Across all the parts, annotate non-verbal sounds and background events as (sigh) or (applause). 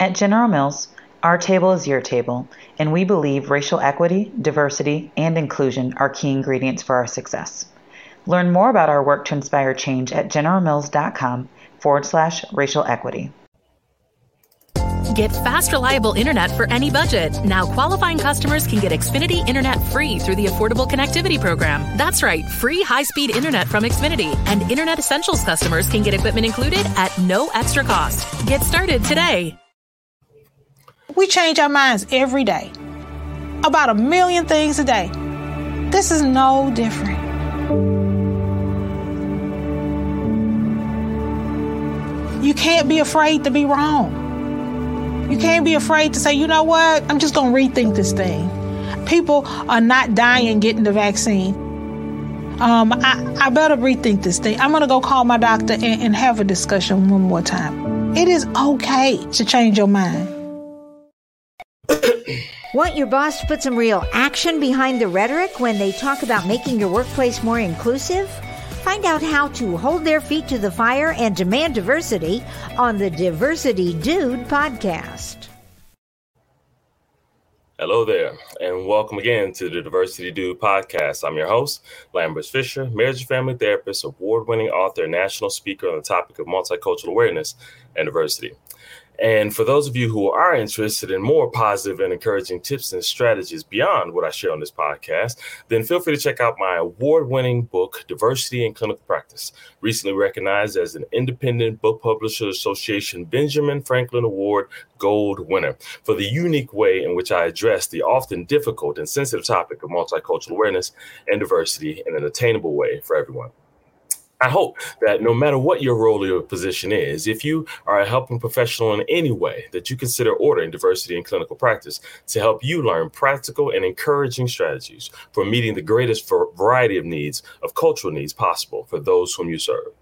At General Mills, our table is your table, and we believe racial equity, diversity, and inclusion are key ingredients for our success. Learn more about our work to inspire change at generalmills.com forward slash racial equity. Get fast, reliable internet for any budget. Now, qualifying customers can get Xfinity Internet free through the Affordable Connectivity Program. That's right, free high speed internet from Xfinity. And Internet Essentials customers can get equipment included at no extra cost. Get started today. We change our minds every day about a million things a day. This is no different. You can't be afraid to be wrong. You can't be afraid to say, you know what, I'm just going to rethink this thing. People are not dying getting the vaccine. Um, I, I better rethink this thing. I'm going to go call my doctor and, and have a discussion one more time. It is okay to change your mind. Want your boss to put some real action behind the rhetoric when they talk about making your workplace more inclusive? Find out how to hold their feet to the fire and demand diversity on the Diversity Dude podcast. Hello there, and welcome again to the Diversity Dude podcast. I'm your host, Lambers Fisher, marriage and family therapist, award winning author, national speaker on the topic of multicultural awareness and diversity. And for those of you who are interested in more positive and encouraging tips and strategies beyond what I share on this podcast, then feel free to check out my award winning book, Diversity in Clinical Practice, recently recognized as an Independent Book Publishers Association Benjamin Franklin Award Gold winner for the unique way in which I address the often difficult and sensitive topic of multicultural awareness and diversity in an attainable way for everyone. I hope that no matter what your role or your position is, if you are a helping professional in any way, that you consider ordering diversity in clinical practice to help you learn practical and encouraging strategies for meeting the greatest variety of needs, of cultural needs possible for those whom you serve.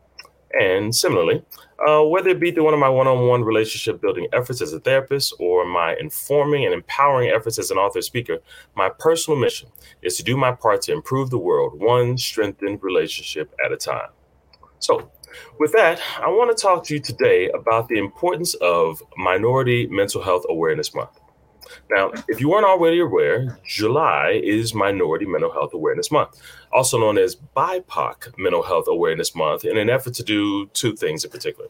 And similarly, uh, whether it be through one of my one on one relationship building efforts as a therapist or my informing and empowering efforts as an author speaker, my personal mission is to do my part to improve the world one strengthened relationship at a time. So, with that, I want to talk to you today about the importance of Minority Mental Health Awareness Month. Now, if you weren't already aware, July is Minority Mental Health Awareness Month, also known as BIPOC Mental Health Awareness Month, in an effort to do two things in particular.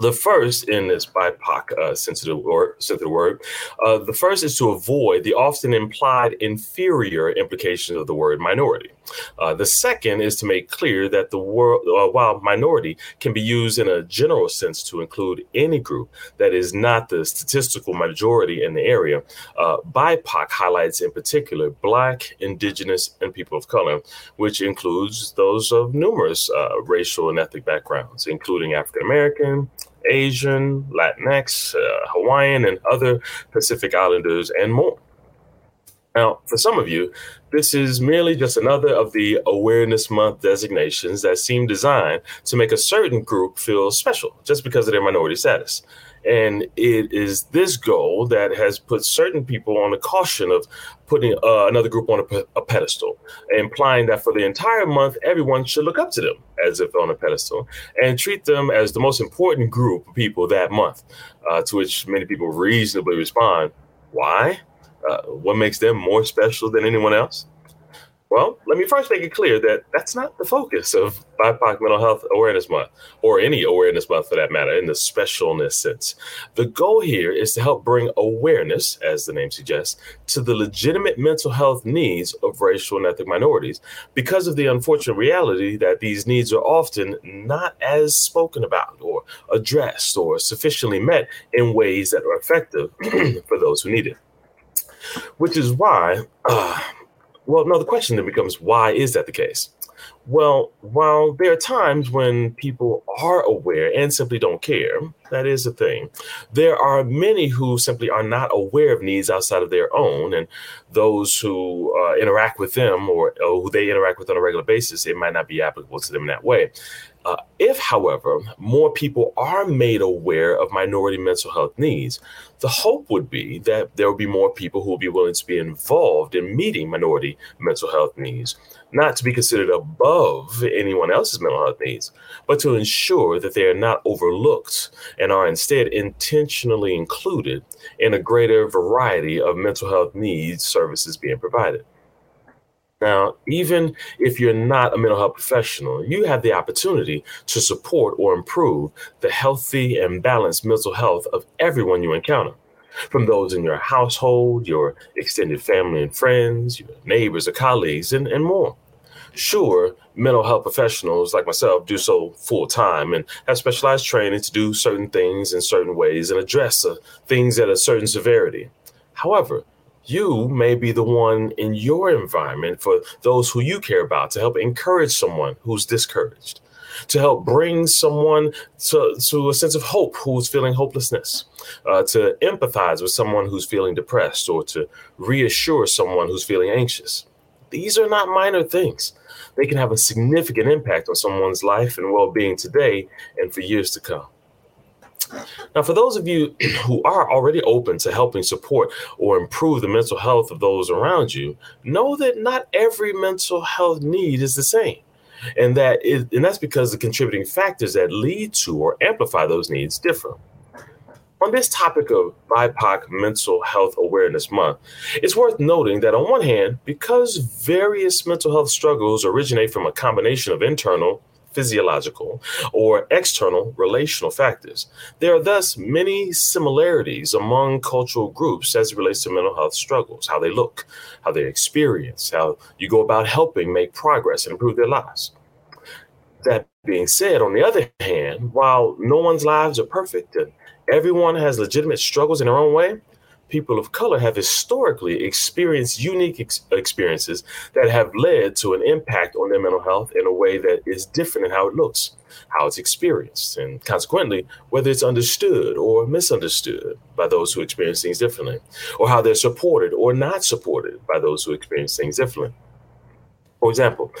The first in this BIPOC uh, sensitive word, sensitive word uh, the first is to avoid the often implied inferior implications of the word minority. Uh, the second is to make clear that the word, uh, while minority can be used in a general sense to include any group that is not the statistical majority in the area, uh, BIPOC highlights in particular Black, Indigenous, and people of color, which includes those of numerous uh, racial and ethnic backgrounds, including African American, Asian, Latinx, uh, Hawaiian, and other Pacific Islanders, and more. Now, for some of you, this is merely just another of the Awareness Month designations that seem designed to make a certain group feel special just because of their minority status. And it is this goal that has put certain people on the caution of putting uh, another group on a, a, pedestal, implying that for the entire month, everyone should look up to them as if on a pedestal and treat them as the most important group of people that month. Uh, to which many people reasonably respond, Why? Uh, what makes them more special than anyone else? Well, let me first make it clear that that's not the focus of BIPOC Mental Health Awareness Month, or any awareness month for that matter, in the specialness sense. The goal here is to help bring awareness, as the name suggests, to the legitimate mental health needs of racial and ethnic minorities because of the unfortunate reality that these needs are often not as spoken about or addressed or sufficiently met in ways that are effective (clears throat) for those who need it. Which is why. Uh, well, no, the question then becomes why is that the case? Well, while there are times when people are aware and simply don't care, that is a thing. There are many who simply are not aware of needs outside of their own, and those who uh, interact with them or, or, who they interact with on a regular basis, it might not be applicable to them in that way. Uh, if, however, more people are made aware of minority mental health needs, the hope would be that there will be more people who will be willing to be involved in meeting minority mental health needs, not to be considered above anyone else's mental health needs, but to ensure that they are not overlooked and are instead intentionally included in a greater variety of mental health needs services being provided. Now, even if you're not a mental health professional, you have the opportunity to support or improve the healthy and balanced mental health of everyone you encounter. From those in your household, your extended family and friends, your neighbors or colleagues, and, and more. Sure, mental health professionals like myself do so full time and have specialized training to do certain things in certain ways and address uh, things at a certain severity. However, you may be the one in your environment for those who you care about to help encourage someone who's discouraged, to help bring someone to, to a sense of hope who's feeling hopelessness, uh, to empathize with someone who's feeling depressed, or to reassure someone who's feeling anxious. These are not minor things. They can have a significant impact on someone's life and well being today and for years to come. Now, for those of you who are already open to helping support or improve the mental health of those around you, know that not every mental health need is the same. And that is, and that's because the contributing factors that lead to or amplify those needs differ. On this topic of BIPOC Mental Health Awareness Month, it's worth noting that on one hand, because various mental health struggles originate from a combination of internal physiological or external relational factors. There are thus many similarities among cultural groups as it relates to mental health struggles, how they look, how they experience, how you go about helping make progress and improve their lives. That being said, on the other hand, while no one's lives are perfect and everyone has legitimate struggles in their own way, people of color have historically experienced unique ex- experiences that have led to an impact on their mental health in a way that is different in how it looks, how it's experienced, and consequently, whether it's understood or misunderstood by those who experience things differently, or how they're supported or not supported by those who experience things differently. For example,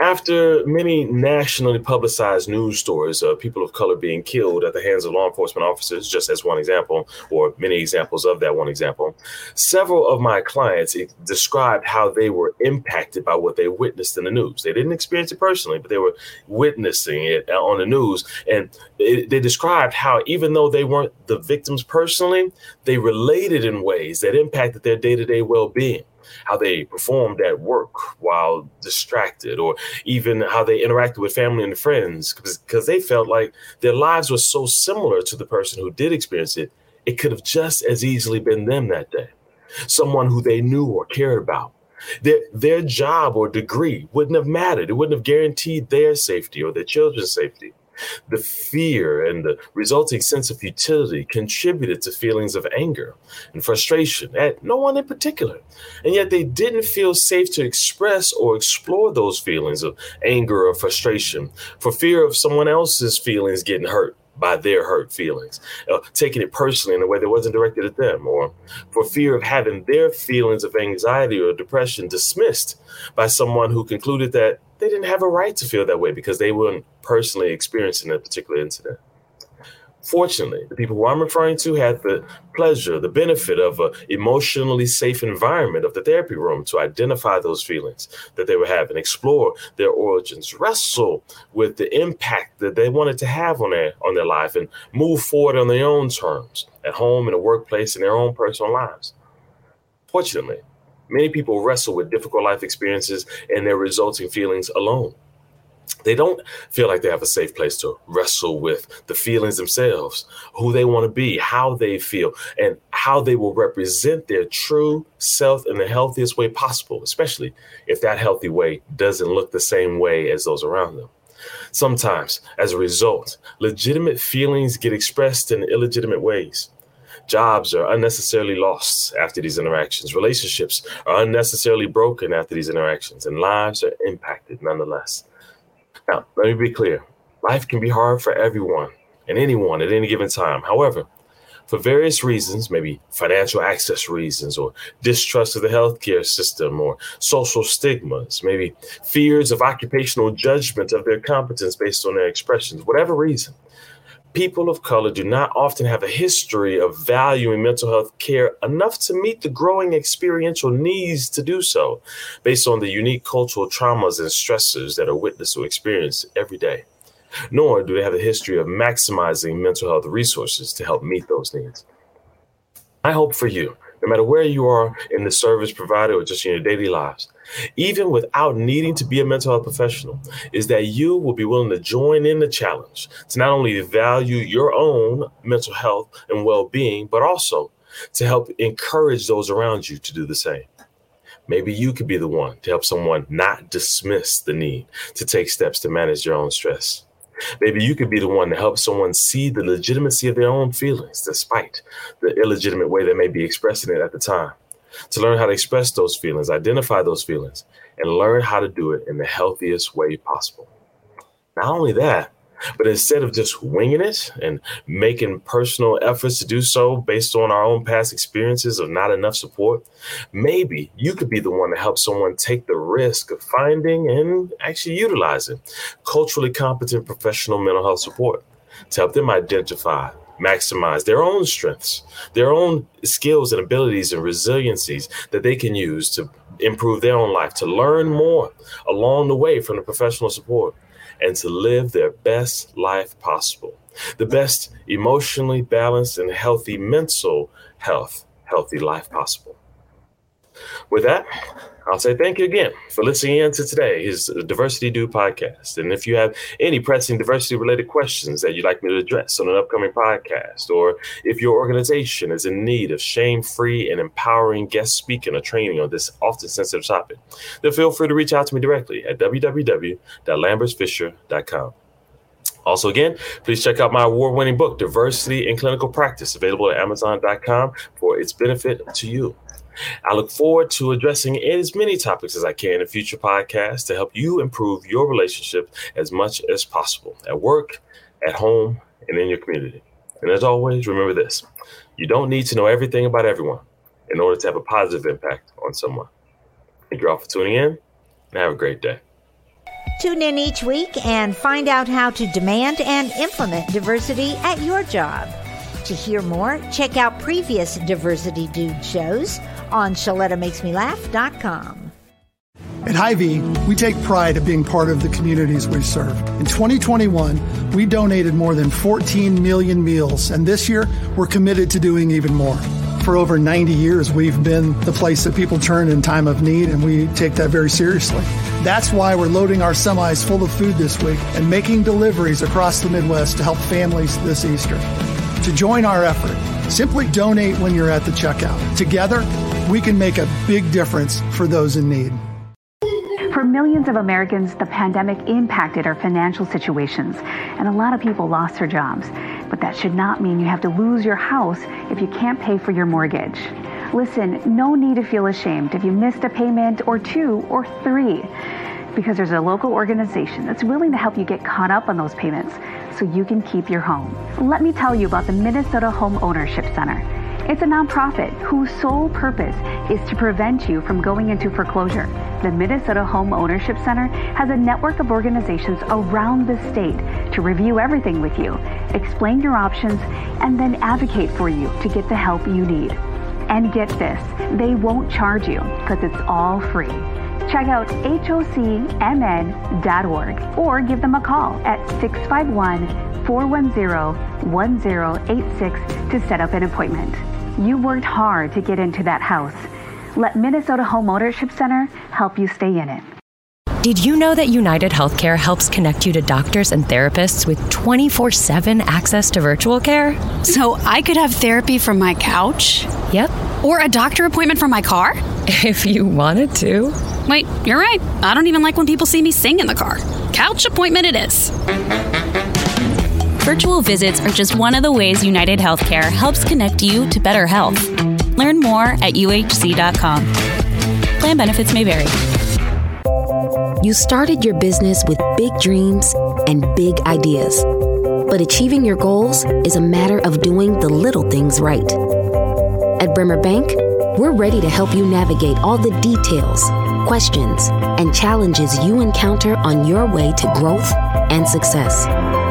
after many nationally publicized news stories of people of color being killed at the hands of law enforcement officers, just as one example, or many examples of that one example, several of my clients described how they were impacted by what they witnessed in the news. They didn't experience it personally, but they were witnessing it uh, on the news. And they described how, even though they weren't the victims personally, they related in ways that impacted their day to day well being how they performed at work while distracted, or even how they interacted with family and friends, because they felt like their lives were so similar to the person who did experience it, it could have just as easily been them that day. Someone who they knew or cared about. Their, their job or degree wouldn't have mattered. It wouldn't have guaranteed their safety or their children's safety. The fear and the resulting sense of futility contributed to feelings of anger and frustration at no one in particular. And yet they didn't feel safe to express or explore those feelings of anger or frustration for fear of someone else's feelings getting hurt by their hurt feelings, uh, taking it personally in a way that wasn't directed at them, or for fear of having their feelings of anxiety or depression dismissed by someone who concluded that they didn't have a right to feel that way because they weren't personally experiencing a particular incident. Fortunately, the people who I'm referring to had the pleasure, the benefit of an emotionally safe environment of the therapy room to identify those feelings that they were having, explore their origins, wrestle with the impact that they wanted to have on their on their life, and move forward on their own terms at home, in the workplace, in their own personal lives. Fortunately, Many people wrestle with difficult life experiences and their resulting feelings alone. They don't feel like they have a safe place to wrestle with the feelings themselves, who they want to be, how they feel, and how they will represent their true self in the healthiest way possible, especially if that healthy way doesn't look the same way as those around them. Sometimes, as a result, legitimate feelings get expressed in illegitimate ways. Jobs are unnecessarily lost after these interactions. Relationships are unnecessarily broken after these interactions, and lives are impacted nonetheless. Now, let me be clear life can be hard for everyone and anyone at any given time. However, for various reasons, maybe financial access reasons, or distrust of the healthcare system, or social stigmas, maybe fears of occupational judgment of their competence based on their expressions, whatever reason. People of color do not often have a history of valuing mental health care enough to meet the growing experiential needs to do so, based on the unique cultural traumas and stressors that are witnessed or experienced every day nor do they have a history of maximizing mental health resources to help meet those needs. I hope for you, no matter where you are in the service provided or just in your daily lives, even without needing to be a mental health professional, is that you will be willing to join in the challenge to not only value your own mental health and well being, but also to help encourage those around you to do the same. Maybe you could be the one to help someone not dismiss the need to take steps to manage your own stress. Maybe you could be the one to help someone see the legitimacy of their own feelings, despite the illegitimate way they may be expressing it at the time. To learn how to express those feelings, identify those feelings, and learn how to do it in the healthiest way possible. Not only that, but instead of just winging it and making personal efforts to do so based on our own past experiences of not enough support, maybe you could be the one to help someone take the risk of finding and actually utilizing culturally competent professional mental health support to help them identify maximize their own strengths, their own skills and abilities and resiliencies that they can use to improve their own life, to learn more along the way from the professional support and to live their best life possible. The best emotionally balanced and healthy mental health, healthy life possible. With that, I'll say thank you again for listening in to today's Diversity Dude podcast. And if you have any pressing diversity related questions that you'd like me to address on an upcoming podcast, or if your organization is in need of shame free and empowering guest speaking or training on this often sensitive topic, then feel free to reach out to me directly at www.lambersfisher.com. Also, again, please check out my award winning book, Diversity in Clinical Practice, available at Amazon.com for its benefit to you. I look forward to addressing as many topics as I can in future podcasts to help you improve your relationship as much as possible at work, at home, and in your community. And as always, remember this you don't need to know everything about everyone in order to have a positive impact on someone. Thank you all for tuning in and have a great day. Tune in each week and find out how to demand and implement diversity at your job. To hear more, check out previous Diversity Dude shows on ShalettaMakesMeLaugh.com. At Hy-Vee, we take pride of being part of the communities we serve. In 2021, we donated more than 14 million meals, and this year, we're committed to doing even more. For over 90 years, we've been the place that people turn in time of need, and we take that very seriously. That's why we're loading our semis full of food this week and making deliveries across the Midwest to help families this Easter. To join our effort, simply donate when you're at the checkout. Together, we can make a big difference for those in need. For millions of Americans, the pandemic impacted our financial situations, and a lot of people lost their jobs. But that should not mean you have to lose your house if you can't pay for your mortgage. Listen, no need to feel ashamed if you missed a payment or two or three, because there's a local organization that's willing to help you get caught up on those payments so you can keep your home. Let me tell you about the Minnesota Home Ownership Center. It's a nonprofit whose sole purpose is to prevent you from going into foreclosure. The Minnesota Home Ownership Center has a network of organizations around the state to review everything with you, explain your options, and then advocate for you to get the help you need. And get this, they won't charge you because it's all free. Check out hocmn.org or give them a call at 651 410 1086 to set up an appointment. You worked hard to get into that house. Let Minnesota Home Ownership Center help you stay in it. Did you know that United Healthcare helps connect you to doctors and therapists with 24 7 access to virtual care? So I could have therapy from my couch? Yep. Or a doctor appointment from my car? (laughs) If you wanted to. Wait, you're right. I don't even like when people see me sing in the car. Couch appointment it is. Virtual visits are just one of the ways United Healthcare helps connect you to better health. Learn more at uhc.com. Plan benefits may vary. You started your business with big dreams and big ideas. But achieving your goals is a matter of doing the little things right. At Bremer Bank, we're ready to help you navigate all the details, questions, and challenges you encounter on your way to growth and success.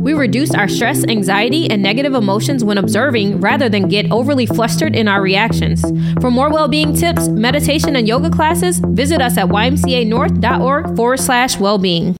We reduce our stress, anxiety, and negative emotions when observing rather than get overly flustered in our reactions. For more well being tips, meditation, and yoga classes, visit us at ymcanorth.org forward slash well being.